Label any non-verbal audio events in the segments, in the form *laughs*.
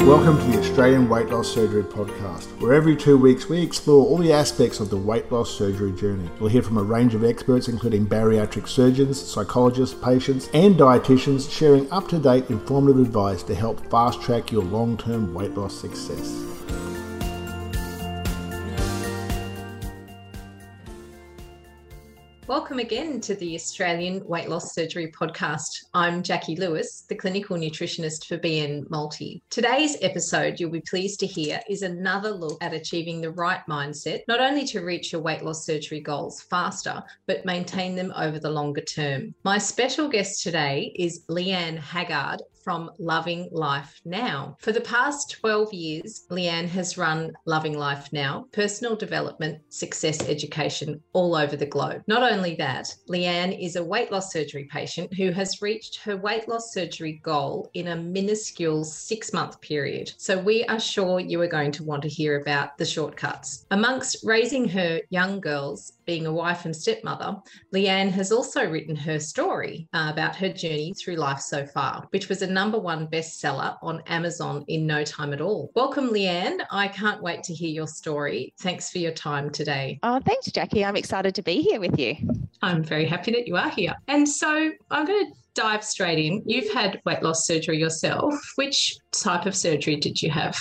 Welcome to the Australian Weight Loss Surgery Podcast, where every two weeks we explore all the aspects of the weight loss surgery journey. We'll hear from a range of experts, including bariatric surgeons, psychologists, patients, and dietitians, sharing up to date informative advice to help fast track your long term weight loss success. Welcome again to the Australian Weight Loss Surgery Podcast. I'm Jackie Lewis, the clinical nutritionist for BN Multi. Today's episode, you'll be pleased to hear, is another look at achieving the right mindset, not only to reach your weight loss surgery goals faster, but maintain them over the longer term. My special guest today is Leanne Haggard from Loving Life Now. For the past 12 years, Leanne has run Loving Life Now, personal development, success education all over the globe. Not only that, Leanne is a weight loss surgery patient who has reached her weight loss surgery goal in a minuscule six month period. So we are sure you are going to want to hear about the shortcuts. Amongst raising her young girls, being a wife and stepmother, Leanne has also written her story uh, about her journey through life so far, which was a number one bestseller on Amazon in no time at all. Welcome, Leanne. I can't wait to hear your story. Thanks for your time today. Oh, thanks, Jackie. I'm excited to be here with you. I'm very happy that you are here. And so I'm going to dive straight in. You've had weight loss surgery yourself. Which type of surgery did you have?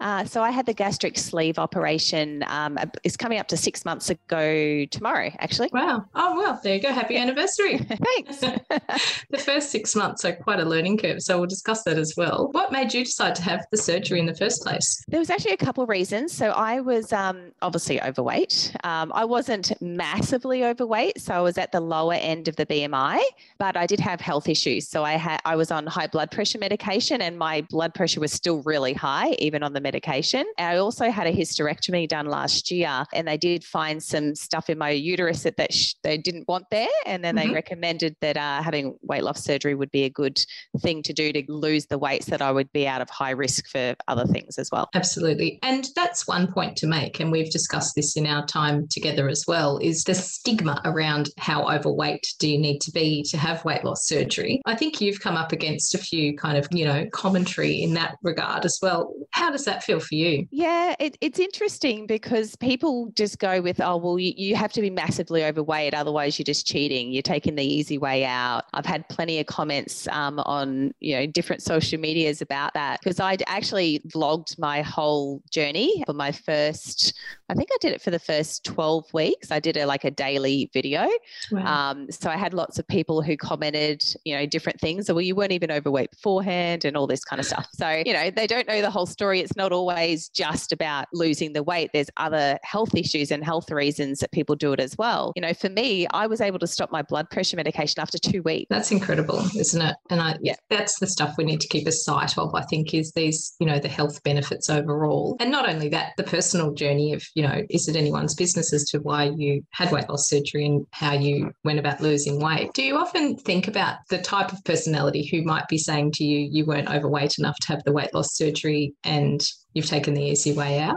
Uh, so I had the gastric sleeve operation. Um, it's coming up to six months ago tomorrow, actually. Wow. Oh, well, there you go. Happy anniversary. *laughs* Thanks. *laughs* the first six months are quite a learning curve. So we'll discuss that as well. What made you decide to have the surgery in the first place? There was actually a couple of reasons. So I was um, obviously overweight. Um, I wasn't massively overweight. So I was at the lower end of the BMI, but I did have health issues. So I had I was on high blood pressure medication and my blood pressure was still really high, even on the medication. And I also had a hysterectomy done last year, and they did find some stuff in my uterus that, that sh- they didn't want there. And then mm-hmm. they recommended that uh, having weight loss surgery would be a good thing to do to lose the weight so that I would be out of high risk for other things as well. Absolutely. And that's one point to make. And we've discussed this in our time together as well is the stigma around how overweight do you need to be to have weight loss surgery. I think you've come up against a few kind of, you know, commentary in that regard as well. How does that feel for you? Yeah, it, it's interesting because people just go with, oh, well, you, you have to be massively overweight, otherwise you're just cheating. You're taking the easy way out. I've had plenty of comments um, on, you know, different social medias about that because I'd actually vlogged my whole journey for my first, I think I did it for the first 12 weeks. I did a like a daily video. Wow. Um, so I had lots of people who commented, you know, different things. So, well, you weren't even overweight beforehand and all this kind of stuff. So, you know, they don't know the whole story. It's not always just about losing the weight. There's other health issues and health reasons that people do it as well. You know, for me, I was able to stop my blood pressure medication after two weeks. That's incredible, isn't it? And I, yeah, that's the stuff we need to keep a sight of, I think, is these, you know, the health benefits overall. And not only that, the personal journey of, you know, is it anyone's business as to why you had weight loss surgery and how you went about losing weight? Do you often think about the type of personality who might be saying to you, you weren't overweight enough to have the weight loss surgery and you've taken the easy way out?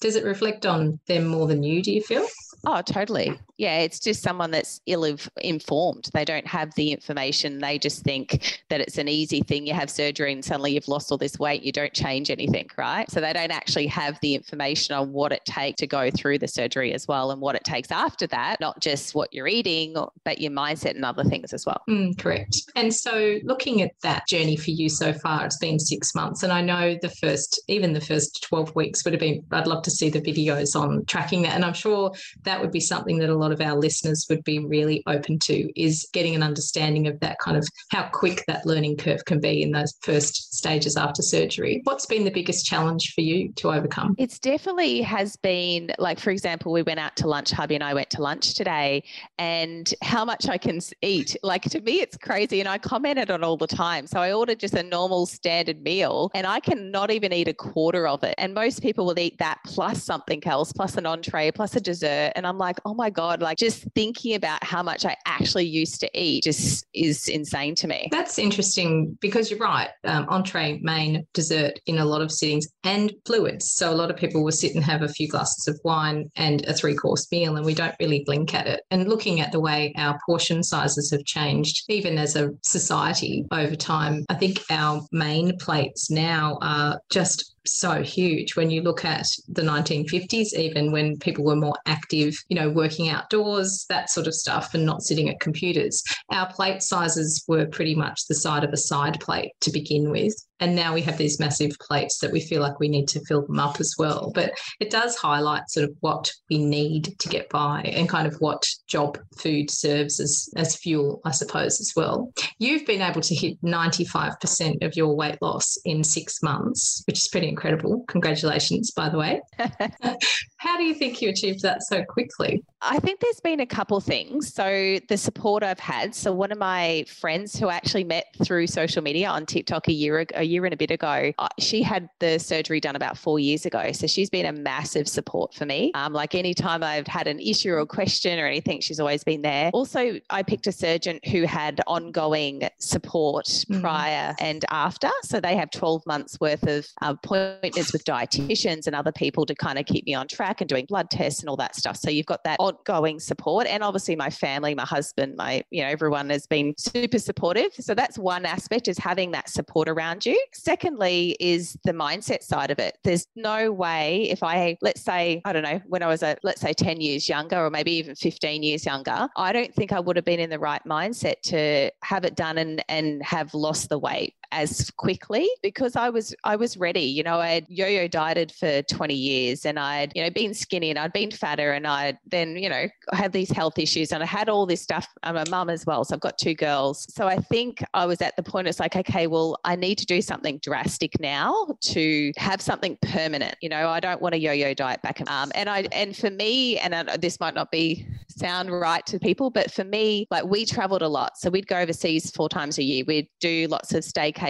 Does it reflect on them more than you, do you feel? Oh, totally. Yeah, it's just someone that's ill informed. They don't have the information. They just think that it's an easy thing. You have surgery and suddenly you've lost all this weight. You don't change anything, right? So they don't actually have the information on what it takes to go through the surgery as well and what it takes after that, not just what you're eating, but your mindset and other things as well. Mm, correct. And so looking at that journey for you so far, it's been six months. And I know the first, even the first 12 weeks would have been, I'd love to see the videos on tracking that. And I'm sure that would be something that a lot of our listeners would be really open to is getting an understanding of that kind of how quick that learning curve can be in those first stages after surgery. What's been the biggest challenge for you to overcome? It's definitely has been like, for example, we went out to lunch, hubby and I went to lunch today, and how much I can eat. Like to me, it's crazy. And I commented on all the time. So I ordered just a normal standard meal and I can not even eat a quarter of it. And most people will eat that plus something else, plus an entree, plus a dessert. And And I'm like, oh my God, like just thinking about how much I actually used to eat just is insane to me. That's interesting because you're right. Um, entree, main, dessert in a lot of sittings and fluids. So a lot of people will sit and have a few glasses of wine and a three course meal, and we don't really blink at it. And looking at the way our portion sizes have changed, even as a society over time, I think our main plates now are just so huge when you look at the 1950s, even when people were more active, you know, working outdoors, that sort of stuff, and not sitting at computers. Our plate sizes were pretty much the side of a side plate to begin with. And now we have these massive plates that we feel like we need to fill them up as well. But it does highlight sort of what we need to get by and kind of what job food serves as, as fuel, I suppose, as well. You've been able to hit 95% of your weight loss in six months, which is pretty incredible. Congratulations, by the way. *laughs* How do you think you achieved that so quickly? I think there's been a couple things. So the support I've had. So one of my friends who I actually met through social media on TikTok a year ago, a year and a bit ago, she had the surgery done about four years ago. So she's been a massive support for me. Um, like anytime I've had an issue or a question or anything, she's always been there. Also, I picked a surgeon who had ongoing support mm. prior and after. So they have 12 months worth of appointments with dietitians and other people to kind of keep me on track and doing blood tests and all that stuff. So you've got that ongoing support. And obviously my family, my husband, my, you know, everyone has been super supportive. So that's one aspect is having that support around you. Secondly, is the mindset side of it. There's no way if I, let's say, I don't know, when I was a, let's say 10 years younger or maybe even 15 years younger, I don't think I would have been in the right mindset to have it done and, and have lost the weight as quickly because I was I was ready. You know, I had yo-yo dieted for 20 years and I'd, you know, been skinny and I'd been fatter and I'd then, you know, had these health issues and I had all this stuff. I'm a mum as well. So I've got two girls. So I think I was at the point it's like, okay, well, I need to do something drastic now to have something permanent. You know, I don't want a yo-yo diet back. Um, and I and for me, and I, this might not be sound right to people, but for me, like we traveled a lot. So we'd go overseas four times a year. We'd do lots of staycations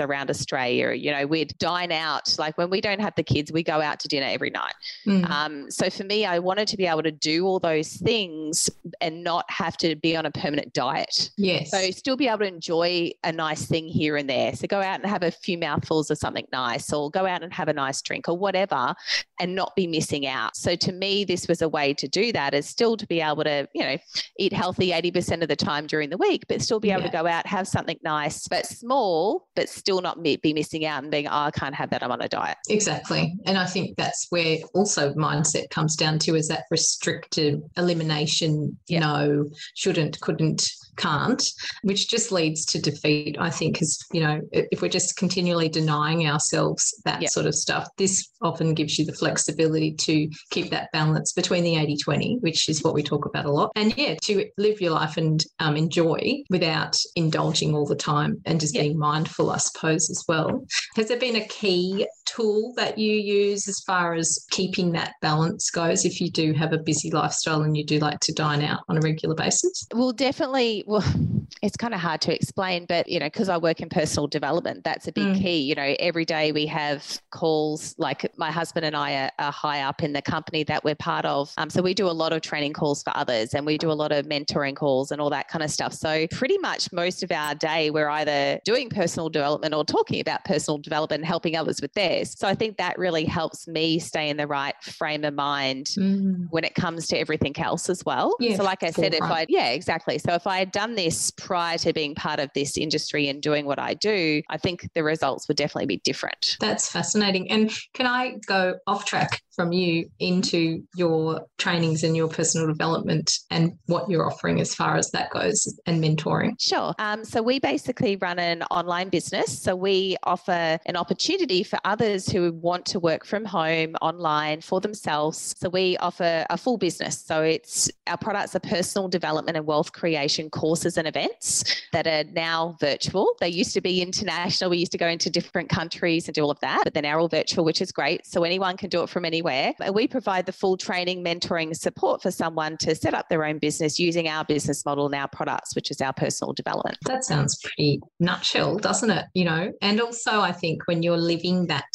around Australia. You know, we'd dine out. Like when we don't have the kids, we go out to dinner every night. Mm. Um, so for me, I wanted to be able to do all those things and not have to be on a permanent diet. Yes. So still be able to enjoy a nice thing here and there. So go out and have a few mouthfuls of something nice or go out and have a nice drink or whatever and not be missing out. So to me, this was a way to do that is still to be able able to, you know, eat healthy 80% of the time during the week, but still be able yeah. to go out, have something nice, but small, but still not be missing out and being, oh, I can't have that. I'm on a diet. Exactly. And I think that's where also mindset comes down to is that restricted elimination, yeah. no, shouldn't, couldn't, can't, which just leads to defeat, I think, because, you know, if we're just continually denying ourselves that yep. sort of stuff, this often gives you the flexibility to keep that balance between the 80 20, which is what we talk about a lot. And yeah, to live your life and um, enjoy without indulging all the time and just yep. being mindful, I suppose, as well. Has there been a key tool that you use as far as keeping that balance goes if you do have a busy lifestyle and you do like to dine out on a regular basis? Well, definitely. Well, it's kind of hard to explain, but you know, because I work in personal development, that's a big mm. key. You know, every day we have calls. Like my husband and I are, are high up in the company that we're part of, um, so we do a lot of training calls for others, and we do a lot of mentoring calls and all that kind of stuff. So pretty much most of our day, we're either doing personal development or talking about personal development, and helping others with theirs. So I think that really helps me stay in the right frame of mind mm. when it comes to everything else as well. Yeah, so like I said, if I yeah exactly. So if I had done this prior to being part of this industry and doing what I do, I think the results would definitely be different. That's fascinating. And can I go off track from you into your trainings and your personal development and what you're offering as far as that goes and mentoring? Sure. Um, so we basically run an online business. So we offer an opportunity for others who want to work from home online for themselves. So we offer a full business. So it's our products are personal development and wealth creation courses and events that are now virtual. They used to be international. We used to go into different countries and do all of that, but they're now all virtual, which is great. So anyone can do it from anywhere. We provide the full training, mentoring, support for someone to set up their own business using our business model and our products, which is our personal development. That sounds pretty nutshell, doesn't it? You know, and also I think when you're living that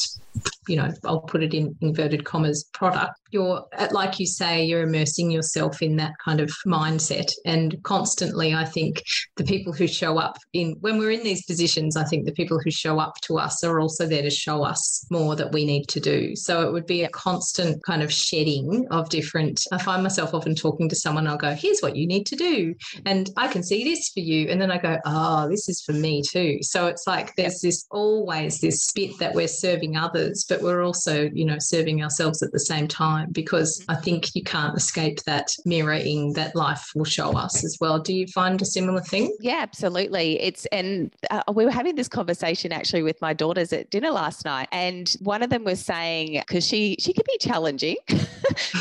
you know, I'll put it in inverted commas, product, you're, like you say, you're immersing yourself in that kind of mindset. And constantly, I think the people who show up in, when we're in these positions, I think the people who show up to us are also there to show us more that we need to do. So it would be a constant kind of shedding of different. I find myself often talking to someone, I'll go, here's what you need to do. And I can see this for you. And then I go, oh, this is for me too. So it's like there's this always this bit that we're serving others, but we're also, you know, serving ourselves at the same time because I think you can't escape that mirroring that life will show us as well. Do you find a similar thing? Yeah, absolutely. It's, and uh, we were having this conversation actually with my daughters at dinner last night. And one of them was saying, because she, she can be challenging. *laughs*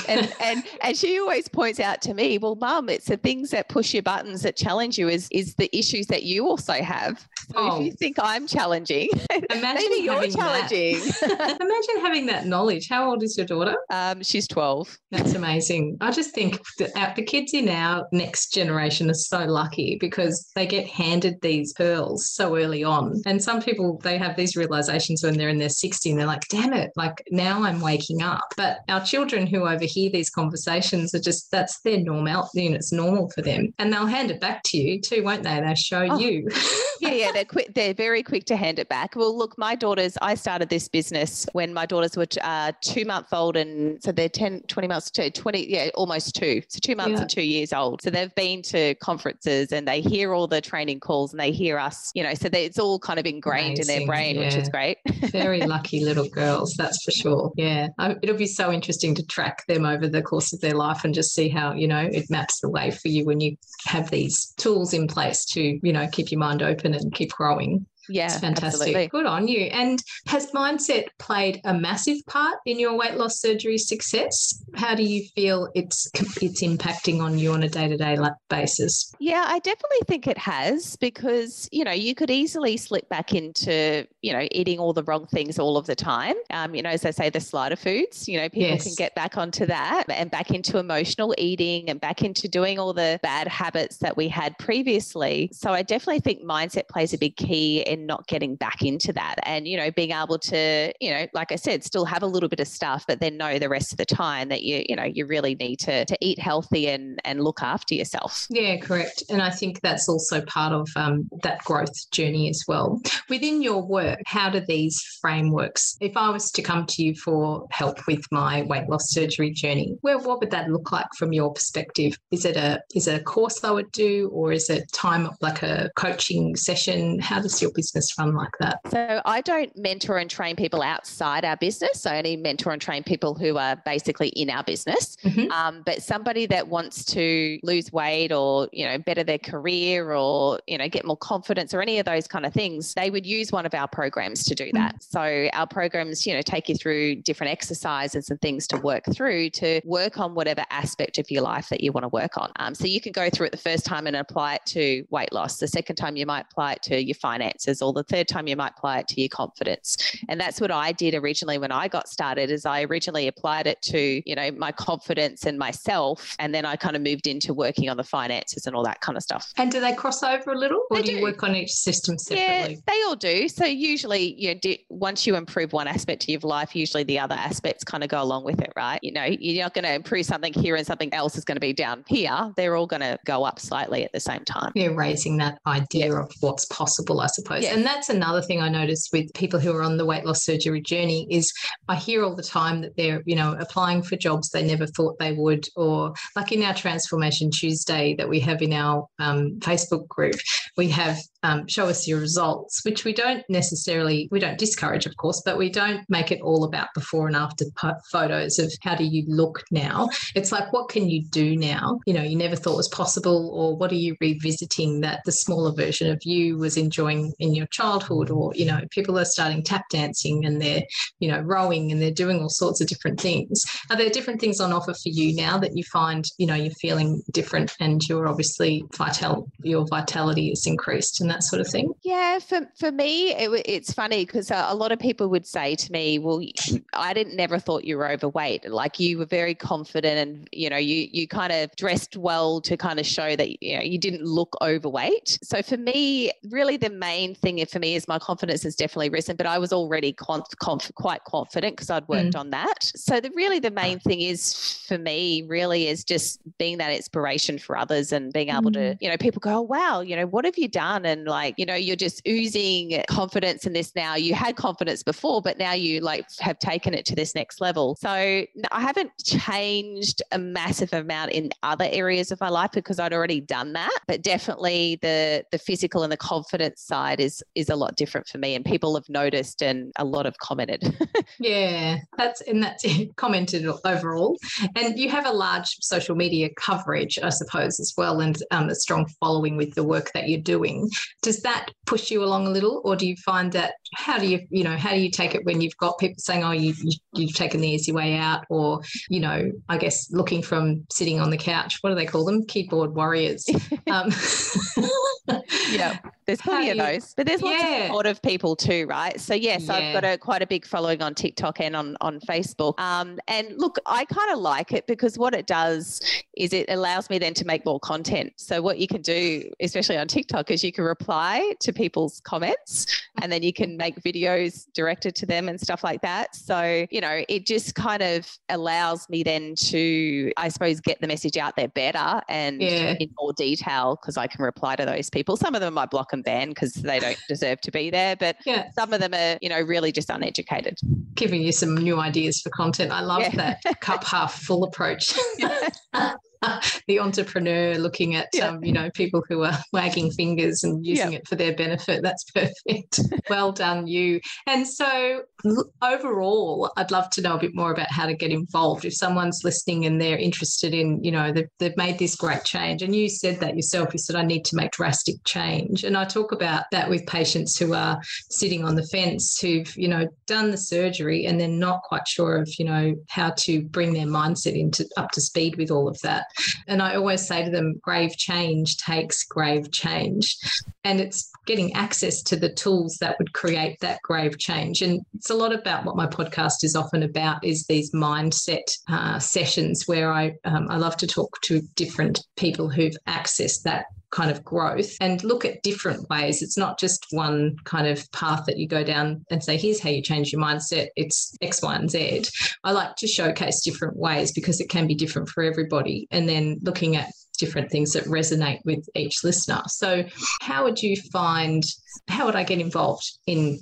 and, and, and she always points out to me, well, mum, it's the things that push your buttons that challenge you is, is the issues that you also have. So oh. if you think I'm challenging, *laughs* Imagine maybe you're challenging. *laughs* Imagine having that knowledge. How old is your daughter? Um, she's 12. That's amazing. I just think that the kids in our next generation are so lucky because they get handed these pearls so early on. And some people, they have these realizations when they're in their 60 and they're like, damn it, like now I'm waking up. But our children who overhear these conversations are just, that's their normal, you know, it's normal for them. And they'll hand it back to you too, won't they? They'll show oh. you. yeah, yeah, they're *laughs* quick. They're very quick to hand it back. Well, look, my daughters. I started this business when my daughters were uh, two months old, and so they're 10, 20 months to 20, yeah, almost two. So two months yeah. and two years old. So they've been to conferences and they hear all the training calls and they hear us, you know, so they, it's all kind of ingrained Amazing. in their brain, yeah. which is great. *laughs* Very lucky little girls, that's for sure. Yeah. Um, it'll be so interesting to track them over the course of their life and just see how, you know, it maps the way for you when you have these tools in place to, you know, keep your mind open and keep growing. Yeah, it's fantastic. Absolutely. Good on you. And has mindset played a massive part in your weight loss surgery success? How do you feel it's it's impacting on you on a day to day basis? Yeah, I definitely think it has because you know you could easily slip back into you know eating all the wrong things all of the time. Um, you know, as I say, the slider foods. You know, people yes. can get back onto that and back into emotional eating and back into doing all the bad habits that we had previously. So I definitely think mindset plays a big key in not getting back into that. And you know being able to you know like i said still have a little bit of stuff but then know the rest of the time that you you know you really need to to eat healthy and and look after yourself. Yeah correct. And i think that's also part of um, that growth journey as well. Within your work how do these frameworks if i was to come to you for help with my weight loss surgery journey well what would that look like from your perspective? Is it a is it a course i would do or is it time like a coaching session? How does your business run like that? So I don't mentor and train people outside our business. I only mentor and train people who are basically in our business. Mm-hmm. Um, but somebody that wants to lose weight or you know better their career or you know get more confidence or any of those kind of things, they would use one of our programs to do that. Mm-hmm. So our programs, you know, take you through different exercises and things to work through to work on whatever aspect of your life that you want to work on. Um, so you can go through it the first time and apply it to weight loss. The second time you might apply it to your finances or the third time you might apply it to your confidence. And that's what I did originally when I got started is I originally applied it to, you know, my confidence and myself. And then I kind of moved into working on the finances and all that kind of stuff. And do they cross over a little or do, do, you work on each system separately? Yeah, they all do. So usually, you know, do, once you improve one aspect of your life, usually the other aspects kind of go along with it, right? You know, you're not going to improve something here and something else is going to be down here. They're all going to go up slightly at the same time. Yeah, raising that idea yeah. of what's possible, I suppose. And that's another thing I notice with people who are on the weight loss surgery journey is I hear all the time that they're, you know, applying for jobs they never thought they would, or like in our Transformation Tuesday that we have in our um, Facebook group, we have um, show us your results, which we don't necessarily, we don't discourage, of course, but we don't make it all about before and after photos of how do you look now. It's like, what can you do now? You know, you never thought was possible, or what are you revisiting that the smaller version of you was enjoying in your childhood? Or, you know, people are starting tap dancing and they're, you know, rowing and they're doing all sorts of different things. Are there different things on offer for you now that you find, you know, you're feeling different and you're obviously vital, your vitality is increased? And that sort of thing? Yeah, for, for me, it, it's funny because a, a lot of people would say to me, well, I didn't never thought you were overweight. Like you were very confident and, you know, you, you kind of dressed well to kind of show that, you know, you didn't look overweight. So for me, really the main thing for me is my confidence has definitely risen, but I was already conf, conf, quite confident because I'd worked mm. on that. So the really the main thing is for me really is just being that inspiration for others and being able mm. to, you know, people go, oh, wow, you know, what have you done? And like, you know, you're just oozing confidence in this now. You had confidence before, but now you like have taken it to this next level. So I haven't changed a massive amount in other areas of my life because I'd already done that. But definitely the the physical and the confidence side is is a lot different for me. And people have noticed and a lot have commented. *laughs* yeah, that's and that's *laughs* commented overall. And you have a large social media coverage, I suppose, as well, and um, a strong following with the work that you're doing. Does that push you along a little, or do you find that how do you you know how do you take it when you've got people saying, oh, you, you have taken the easy way out, or you know, I guess looking from sitting on the couch, what do they call them? Keyboard warriors. *laughs* um, *laughs* yeah, there's plenty of those, but there's lots yeah. of supportive people too, right? So yes, yeah. I've got a quite a big following on TikTok and on on Facebook. Um, and look, I kind of like it because what it does is it allows me then to make more content. So what you can do, especially on TikTok, is you can reply to people's comments, and then you can make videos directed to them and stuff like that. So you know, it just kind of allows me then to, I suppose, get the message out there better and yeah. in more detail because I can reply to those people. Some of them might block ban because they don't deserve to be there, but yeah. some of them are, you know, really just uneducated. Giving you some new ideas for content. I love yeah. that *laughs* cup half full approach. *laughs* *laughs* the entrepreneur looking at yeah. um, you know people who are *laughs* wagging fingers and using yeah. it for their benefit. That's perfect. *laughs* Well done you. And so overall i'd love to know a bit more about how to get involved. If someone's listening and they're interested in you know they've, they've made this great change and you said that yourself you said i need to make drastic change. And i talk about that with patients who are sitting on the fence who've you know done the surgery and they're not quite sure of you know how to bring their mindset into up to speed with all of that and I always say to them, grave change takes grave change. And it's getting access to the tools that would create that grave change. And it's a lot about what my podcast is often about is these mindset uh, sessions where I, um, I love to talk to different people who've accessed that kind of growth and look at different ways. It's not just one kind of path that you go down and say, here's how you change your mindset. It's X, Y, and Z. I like to showcase different ways because it can be different for everybody. And then looking at different things that resonate with each listener. So, how would you find? How would I get involved in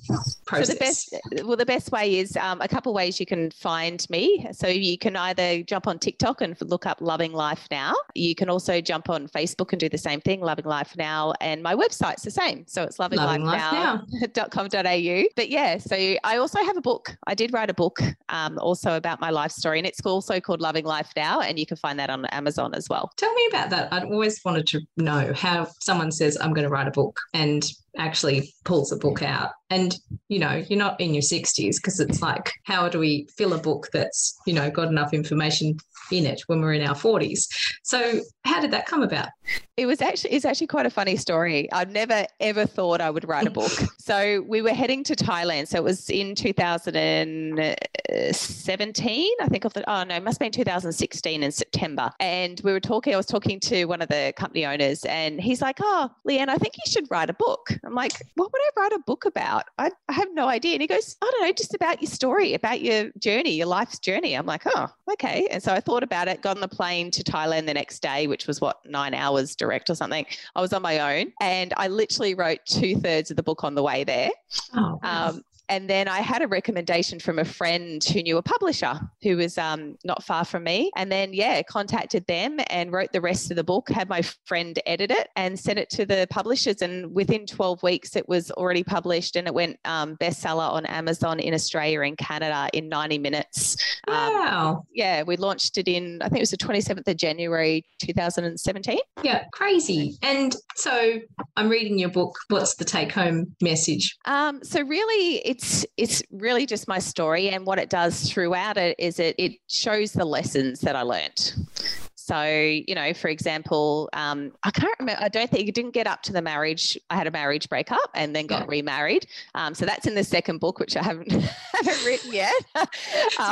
process? So the best, well, the best way is um, a couple ways you can find me. So you can either jump on TikTok and look up Loving Life Now. You can also jump on Facebook and do the same thing, Loving Life Now, and my website's the same. So it's lovinglifenow.com.au. *laughs* But yeah, so I also have a book. I did write a book um, also about my life story, and it's also called Loving Life Now, and you can find that on Amazon as well. Tell me about that. I'd always wanted to know how someone says, I'm going to write a book and actually pulls a book out. And, you know, you're not in your 60s because it's like, how do we fill a book that's, you know, got enough information in it when we're in our 40s? So, how did that come about? It was actually it's actually quite a funny story. I've never ever thought I would write a book. *laughs* so we were heading to Thailand. So it was in 2017, I think of the oh no, it must have been 2016 in September. And we were talking, I was talking to one of the company owners and he's like, Oh, Leanne, I think you should write a book. I'm like, what would I write a book about? I, I have no idea. And he goes, I don't know, just about your story, about your journey, your life's journey. I'm like, oh, okay. And so I thought about it, got on the plane to Thailand the next day, which was what, nine hours direct or something. I was on my own and I literally wrote two thirds of the book on the way there. Oh, um, and then I had a recommendation from a friend who knew a publisher who was um, not far from me. And then, yeah, contacted them and wrote the rest of the book, had my friend edit it and sent it to the publishers. And within 12 weeks, it was already published and it went um, bestseller on Amazon in Australia and Canada in 90 minutes. Um, wow. Um, yeah, we launched it in, I think it was the 27th of January 2017. Yeah, crazy. And so I'm reading your book. What's the take home message? Um, so, really, it's it's it's really just my story and what it does throughout it is it it shows the lessons that I learned. So, you know, for example, um, I can't remember, I don't think it didn't get up to the marriage. I had a marriage breakup and then got yeah. remarried. Um, so that's in the second book, which I haven't, *laughs* haven't written yet. *laughs* to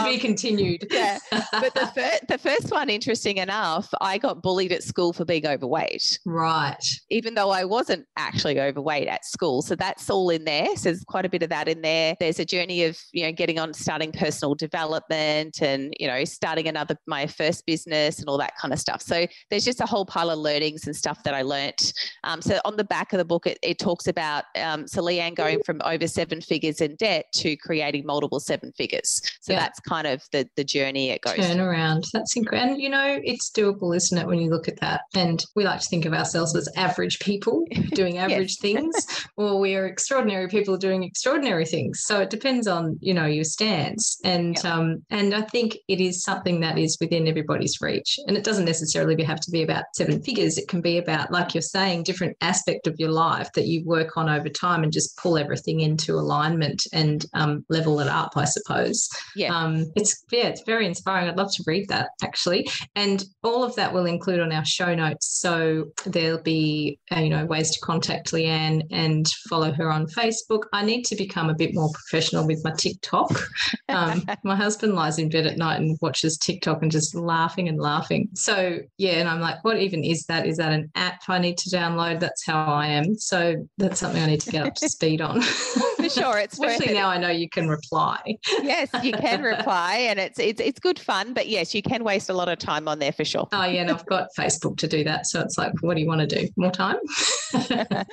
be um, continued. yeah. *laughs* But the, fir- the first one, interesting enough, I got bullied at school for being overweight. Right. Even though I wasn't actually overweight at school. So that's all in there. So there's quite a bit of that in there. There's a journey of, you know, getting on, starting personal development and, you know, starting another, my first business and all that kind of stuff. So there's just a whole pile of learnings and stuff that I learnt. Um, so on the back of the book, it, it talks about, um, so Leanne going from over seven figures in debt to creating multiple seven figures. So yeah. that's kind of the, the journey it goes. Turn around. That's incredible. And, you know, it's doable, isn't it, when you look at that? And we like to think of ourselves as average people *laughs* doing average things, or we are extraordinary people doing extraordinary things. So it depends on, you know, your stance. And, yeah. um, and I think it is something that is within everybody's reach. And it doesn't necessarily have to be about seven figures. It can be about, like you're saying, different aspect of your life that you work on over time and just pull everything into alignment and um, level it up, I suppose. Yeah. Um, it's yeah, it's very inspiring. I'd love to read that actually. And all of that will include on our show notes. So there'll be uh, you know ways to contact Leanne and follow her on Facebook. I need to become a bit more professional with my TikTok. *laughs* Um, my husband lies in bed at night and watches TikTok and just laughing and laughing. So yeah, and I'm like, what even is that? Is that an app I need to download? That's how I am. So that's something I need to get up to *laughs* speed on. *laughs* For sure, it's especially now I know you can reply. yes, you can reply, and it's it's it's good fun. But yes, you can waste a lot of time on there for sure. Oh yeah, and I've got Facebook to do that. So it's like, what do you want to do? More time? *laughs* so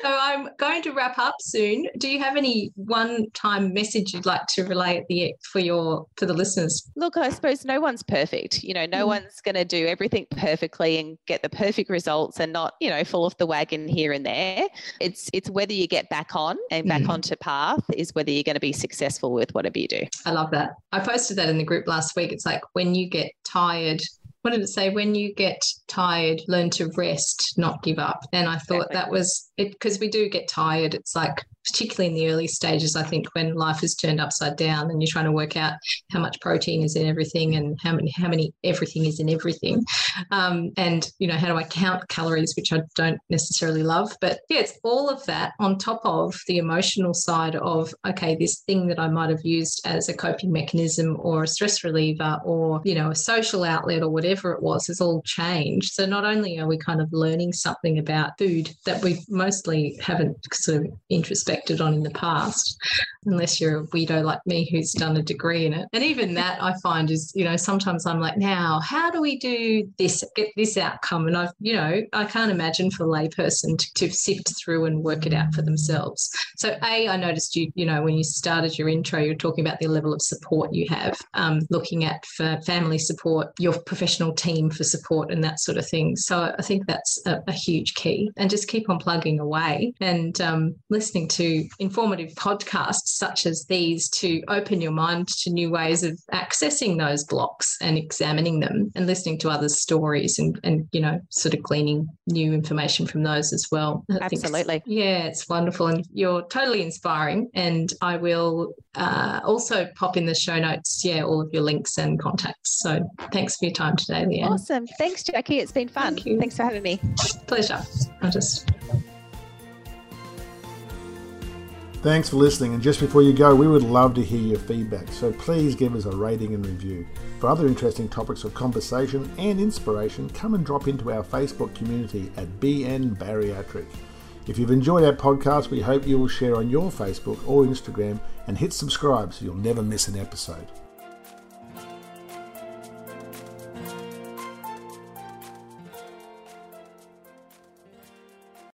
I'm going to wrap up soon. Do you have any one-time message you'd like to relay at the for your for the listeners? Look, I suppose no one's perfect. You know, no mm. one's going to do everything perfectly and get the perfect results and not you know fall off the wagon here and there. It's it's whether you get back on and back mm. onto path is whether you're going to be successful with whatever you do. I love that. I posted that in the group last week. It's like when you get tired what did it say? When you get tired, learn to rest, not give up. And I thought exactly. that was it because we do get tired. It's like particularly in the early stages, I think when life is turned upside down and you're trying to work out how much protein is in everything and how many how many everything is in everything, um, and you know how do I count calories, which I don't necessarily love, but yeah, it's all of that on top of the emotional side of okay, this thing that I might have used as a coping mechanism or a stress reliever or you know a social outlet or whatever it was has all changed. So not only are we kind of learning something about food that we mostly haven't sort of introspected reflected on in the past, unless you're a weirdo like me who's done a degree in it. And even that I find is, you know, sometimes I'm like, now, how do we do this, get this outcome? And I've, you know, I can't imagine for a layperson to, to sift through and work it out for themselves. So, A, I noticed you, you know, when you started your intro, you're talking about the level of support you have, um, looking at for family support, your professional team for support, and that sort of thing. So, I think that's a, a huge key. And just keep on plugging away and um, listening to informative podcasts such as these to open your mind to new ways of accessing those blocks and examining them and listening to others' stories and, and you know, sort of gleaning new information from those as well. I Absolutely. Yeah, it's wonderful. And you're totally inspiring. And I will uh, also pop in the show notes, yeah, all of your links and contacts. So thanks for your time today, Leanne. Awesome. Thanks, Jackie. It's been fun. Thank Thanks for having me. Pleasure. I just Thanks for listening, and just before you go, we would love to hear your feedback, so please give us a rating and review. For other interesting topics of conversation and inspiration, come and drop into our Facebook community at BN Bariatric. If you've enjoyed our podcast, we hope you will share on your Facebook or Instagram and hit subscribe so you'll never miss an episode.